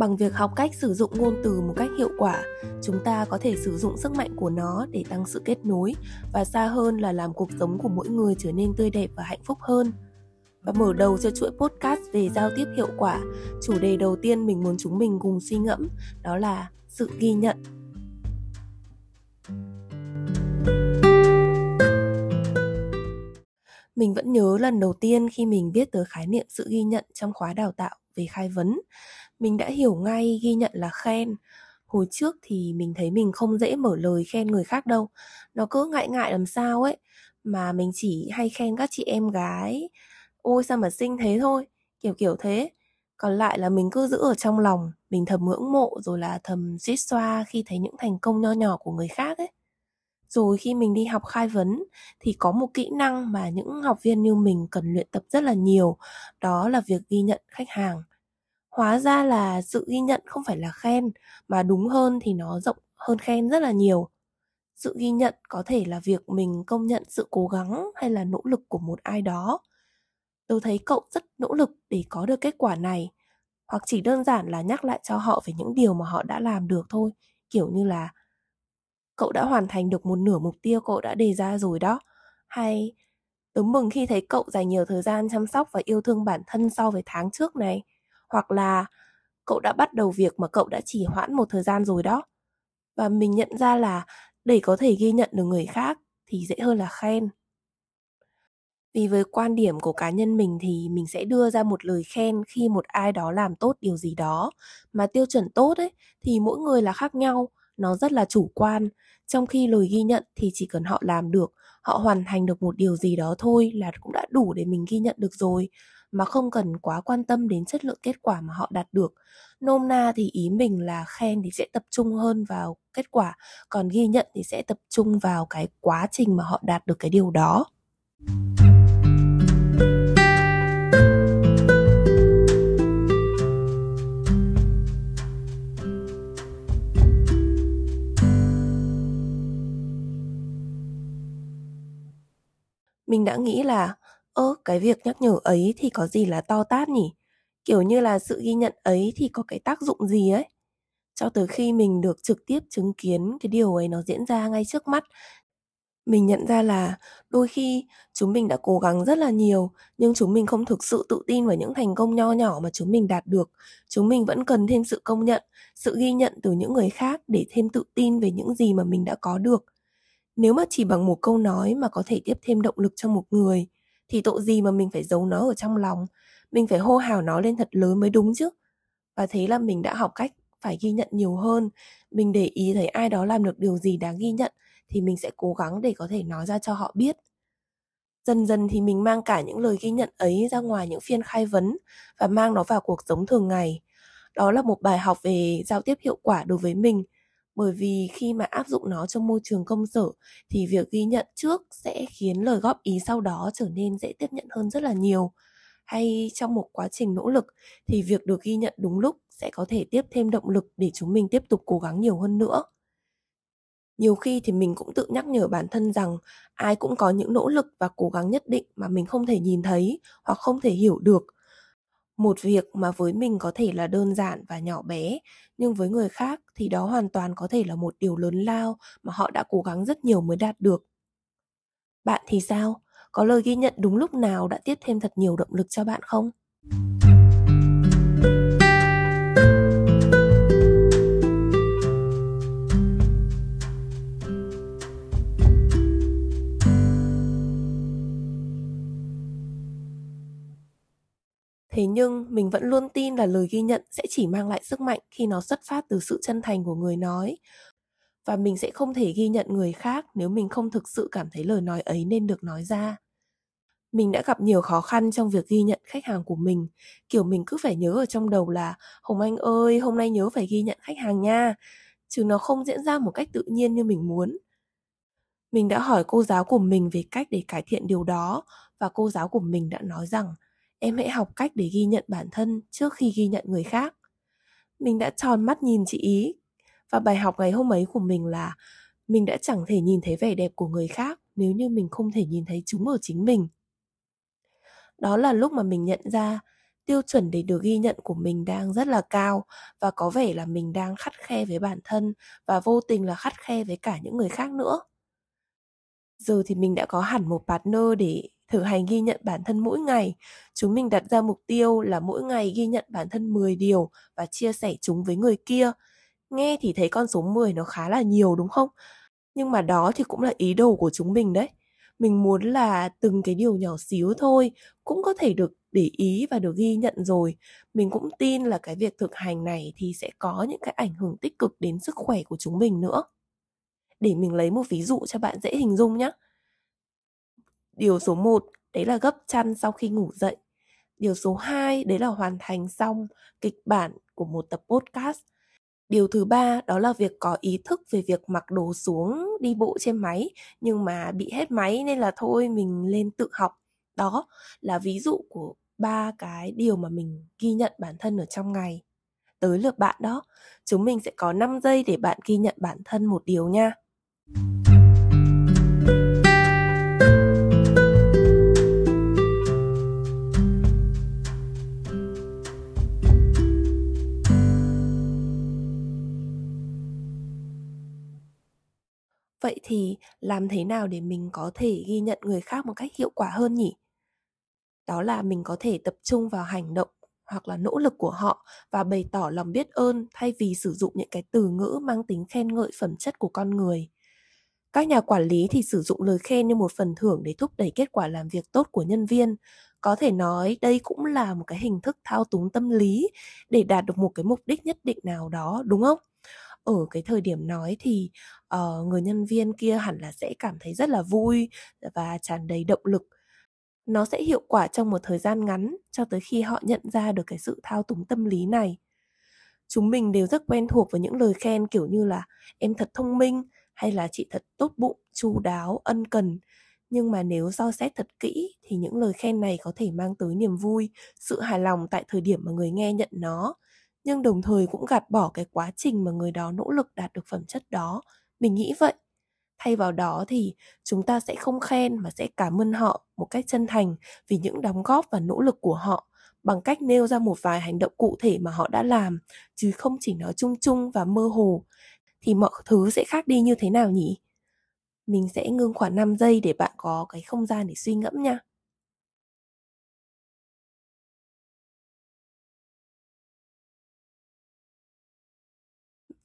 bằng việc học cách sử dụng ngôn từ một cách hiệu quả, chúng ta có thể sử dụng sức mạnh của nó để tăng sự kết nối và xa hơn là làm cuộc sống của mỗi người trở nên tươi đẹp và hạnh phúc hơn. Và mở đầu cho chuỗi podcast về giao tiếp hiệu quả, chủ đề đầu tiên mình muốn chúng mình cùng suy ngẫm đó là sự ghi nhận. Mình vẫn nhớ lần đầu tiên khi mình biết tới khái niệm sự ghi nhận trong khóa đào tạo về khai vấn. Mình đã hiểu ngay ghi nhận là khen. Hồi trước thì mình thấy mình không dễ mở lời khen người khác đâu. Nó cứ ngại ngại làm sao ấy, mà mình chỉ hay khen các chị em gái. Ôi sao mà xinh thế thôi, kiểu kiểu thế. Còn lại là mình cứ giữ ở trong lòng, mình thầm ngưỡng mộ, rồi là thầm suýt xoa khi thấy những thành công nho nhỏ của người khác ấy rồi khi mình đi học khai vấn thì có một kỹ năng mà những học viên như mình cần luyện tập rất là nhiều, đó là việc ghi nhận khách hàng. Hóa ra là sự ghi nhận không phải là khen, mà đúng hơn thì nó rộng hơn khen rất là nhiều. Sự ghi nhận có thể là việc mình công nhận sự cố gắng hay là nỗ lực của một ai đó. Tôi thấy cậu rất nỗ lực để có được kết quả này, hoặc chỉ đơn giản là nhắc lại cho họ về những điều mà họ đã làm được thôi, kiểu như là cậu đã hoàn thành được một nửa mục tiêu cậu đã đề ra rồi đó. Hay, tớ mừng khi thấy cậu dành nhiều thời gian chăm sóc và yêu thương bản thân so với tháng trước này. Hoặc là, cậu đã bắt đầu việc mà cậu đã chỉ hoãn một thời gian rồi đó. Và mình nhận ra là để có thể ghi nhận được người khác thì dễ hơn là khen. Vì với quan điểm của cá nhân mình thì mình sẽ đưa ra một lời khen khi một ai đó làm tốt điều gì đó mà tiêu chuẩn tốt ấy, thì mỗi người là khác nhau nó rất là chủ quan. Trong khi lời ghi nhận thì chỉ cần họ làm được, họ hoàn thành được một điều gì đó thôi là cũng đã đủ để mình ghi nhận được rồi, mà không cần quá quan tâm đến chất lượng kết quả mà họ đạt được. Nôm na thì ý mình là khen thì sẽ tập trung hơn vào kết quả, còn ghi nhận thì sẽ tập trung vào cái quá trình mà họ đạt được cái điều đó. Mình đã nghĩ là, ơ, cái việc nhắc nhở ấy thì có gì là to tát nhỉ? Kiểu như là sự ghi nhận ấy thì có cái tác dụng gì ấy? Cho tới khi mình được trực tiếp chứng kiến cái điều ấy nó diễn ra ngay trước mắt, mình nhận ra là đôi khi chúng mình đã cố gắng rất là nhiều, nhưng chúng mình không thực sự tự tin vào những thành công nho nhỏ mà chúng mình đạt được. Chúng mình vẫn cần thêm sự công nhận, sự ghi nhận từ những người khác để thêm tự tin về những gì mà mình đã có được nếu mà chỉ bằng một câu nói mà có thể tiếp thêm động lực cho một người, thì tội gì mà mình phải giấu nó ở trong lòng? Mình phải hô hào nó lên thật lớn mới đúng chứ? Và thế là mình đã học cách phải ghi nhận nhiều hơn. Mình để ý thấy ai đó làm được điều gì đáng ghi nhận, thì mình sẽ cố gắng để có thể nói ra cho họ biết. Dần dần thì mình mang cả những lời ghi nhận ấy ra ngoài những phiên khai vấn và mang nó vào cuộc sống thường ngày. Đó là một bài học về giao tiếp hiệu quả đối với mình bởi vì khi mà áp dụng nó trong môi trường công sở, thì việc ghi nhận trước sẽ khiến lời góp ý sau đó trở nên dễ tiếp nhận hơn rất là nhiều. Hay trong một quá trình nỗ lực, thì việc được ghi nhận đúng lúc sẽ có thể tiếp thêm động lực để chúng mình tiếp tục cố gắng nhiều hơn nữa. Nhiều khi thì mình cũng tự nhắc nhở bản thân rằng ai cũng có những nỗ lực và cố gắng nhất định mà mình không thể nhìn thấy hoặc không thể hiểu được một việc mà với mình có thể là đơn giản và nhỏ bé, nhưng với người khác thì đó hoàn toàn có thể là một điều lớn lao mà họ đã cố gắng rất nhiều mới đạt được. Bạn thì sao? Có lời ghi nhận đúng lúc nào đã tiếp thêm thật nhiều động lực cho bạn không? Thế nhưng, mình vẫn luôn tin là lời ghi nhận sẽ chỉ mang lại sức mạnh khi nó xuất phát từ sự chân thành của người nói. Và mình sẽ không thể ghi nhận người khác nếu mình không thực sự cảm thấy lời nói ấy nên được nói ra. Mình đã gặp nhiều khó khăn trong việc ghi nhận khách hàng của mình. Kiểu, mình cứ phải nhớ ở trong đầu là, hồng anh ơi, hôm nay nhớ phải ghi nhận khách hàng nha. Chứ nó không diễn ra một cách tự nhiên như mình muốn. Mình đã hỏi cô giáo của mình về cách để cải thiện điều đó, và cô giáo của mình đã nói rằng em hãy học cách để ghi nhận bản thân trước khi ghi nhận người khác. Mình đã tròn mắt nhìn chị ý, và bài học ngày hôm ấy của mình là mình đã chẳng thể nhìn thấy vẻ đẹp của người khác nếu như mình không thể nhìn thấy chúng ở chính mình. Đó là lúc mà mình nhận ra tiêu chuẩn để được ghi nhận của mình đang rất là cao và có vẻ là mình đang khắt khe với bản thân và vô tình là khắt khe với cả những người khác nữa. Giờ thì mình đã có hẳn một partner để thực hành ghi nhận bản thân mỗi ngày. Chúng mình đặt ra mục tiêu là mỗi ngày ghi nhận bản thân 10 điều và chia sẻ chúng với người kia. Nghe thì thấy con số 10 nó khá là nhiều, đúng không? Nhưng mà đó thì cũng là ý đồ của chúng mình đấy. Mình muốn là từng cái điều nhỏ xíu thôi cũng có thể được để ý và được ghi nhận rồi. Mình cũng tin là cái việc thực hành này thì sẽ có những cái ảnh hưởng tích cực đến sức khỏe của chúng mình nữa. Để mình lấy một ví dụ cho bạn dễ hình dung nhé. Điều số 1 đấy là gấp chăn sau khi ngủ dậy. Điều số 2 đấy là hoàn thành xong kịch bản của một tập podcast. Điều thứ ba đó là việc có ý thức về việc mặc đồ xuống đi bộ trên máy nhưng mà bị hết máy nên là thôi mình lên tự học. Đó là ví dụ của ba cái điều mà mình ghi nhận bản thân ở trong ngày. Tới lượt bạn đó, chúng mình sẽ có 5 giây để bạn ghi nhận bản thân một điều nha. Vậy thì làm thế nào để mình có thể ghi nhận người khác một cách hiệu quả hơn nhỉ? Đó là mình có thể tập trung vào hành động hoặc là nỗ lực của họ và bày tỏ lòng biết ơn thay vì sử dụng những cái từ ngữ mang tính khen ngợi phẩm chất của con người. Các nhà quản lý thì sử dụng lời khen như một phần thưởng để thúc đẩy kết quả làm việc tốt của nhân viên. Có thể nói đây cũng là một cái hình thức thao túng tâm lý để đạt được một cái mục đích nhất định nào đó, đúng không? Ở cái thời điểm nói thì uh, người nhân viên kia hẳn là sẽ cảm thấy rất là vui và tràn đầy động lực. Nó sẽ hiệu quả trong một thời gian ngắn cho tới khi họ nhận ra được cái sự thao túng tâm lý này. Chúng mình đều rất quen thuộc với những lời khen kiểu như là em thật thông minh hay là chị thật tốt bụng chu đáo ân cần nhưng mà nếu so xét thật kỹ thì những lời khen này có thể mang tới niềm vui sự hài lòng tại thời điểm mà người nghe nhận nó nhưng đồng thời cũng gạt bỏ cái quá trình mà người đó nỗ lực đạt được phẩm chất đó. Mình nghĩ vậy. Thay vào đó thì chúng ta sẽ không khen mà sẽ cảm ơn họ một cách chân thành vì những đóng góp và nỗ lực của họ, bằng cách nêu ra một vài hành động cụ thể mà họ đã làm, chứ không chỉ nói chung chung và mơ hồ. Thì mọi thứ sẽ khác đi như thế nào nhỉ? Mình sẽ ngưng khoảng 5 giây để bạn có cái không gian để suy ngẫm nha.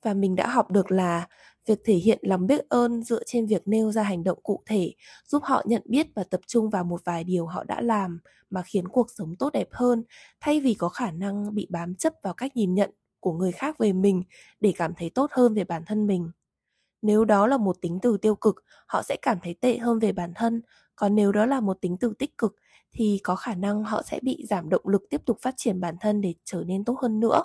Và mình đã học được là việc thể hiện lòng biết ơn dựa trên việc nêu ra hành động cụ thể, giúp họ nhận biết và tập trung vào một vài điều họ đã làm mà khiến cuộc sống tốt đẹp hơn, thay vì có khả năng bị bám chấp vào cách nhìn nhận của người khác về mình để cảm thấy tốt hơn về bản thân mình. Nếu đó là một tính từ tiêu cực, họ sẽ cảm thấy tệ hơn về bản thân. Còn nếu đó là một tính từ tích cực, thì có khả năng họ sẽ bị giảm động lực tiếp tục phát triển bản thân để trở nên tốt hơn nữa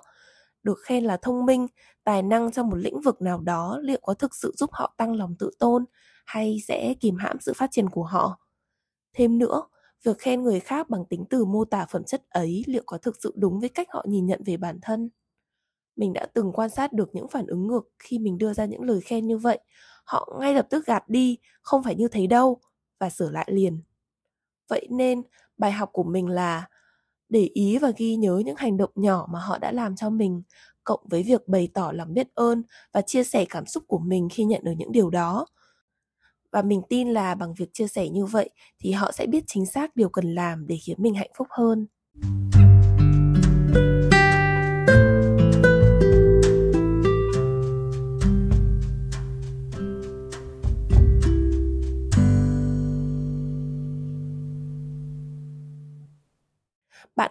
được khen là thông minh, tài năng trong một lĩnh vực nào đó liệu có thực sự giúp họ tăng lòng tự tôn hay sẽ kìm hãm sự phát triển của họ. Thêm nữa, việc khen người khác bằng tính từ mô tả phẩm chất ấy liệu có thực sự đúng với cách họ nhìn nhận về bản thân. Mình đã từng quan sát được những phản ứng ngược khi mình đưa ra những lời khen như vậy. Họ ngay lập tức gạt đi, không phải như thế đâu, và sửa lại liền. Vậy nên, bài học của mình là để ý và ghi nhớ những hành động nhỏ mà họ đã làm cho mình, cộng với việc bày tỏ lòng biết ơn và chia sẻ cảm xúc của mình khi nhận được những điều đó. Và mình tin là bằng việc chia sẻ như vậy thì họ sẽ biết chính xác điều cần làm để khiến mình hạnh phúc hơn.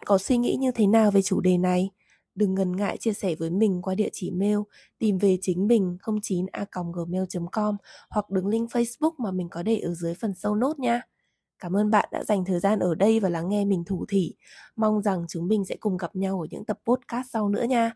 Có suy nghĩ như thế nào về chủ đề này? Đừng ngần ngại chia sẻ với mình qua địa chỉ mail tìm về chính mình 09a.gmail.com hoặc đường link Facebook mà mình có để ở dưới phần sâu nốt nha. Cảm ơn bạn đã dành thời gian ở đây và lắng nghe mình thủ thỉ. Mong rằng chúng mình sẽ cùng gặp nhau ở những tập podcast sau nữa nha.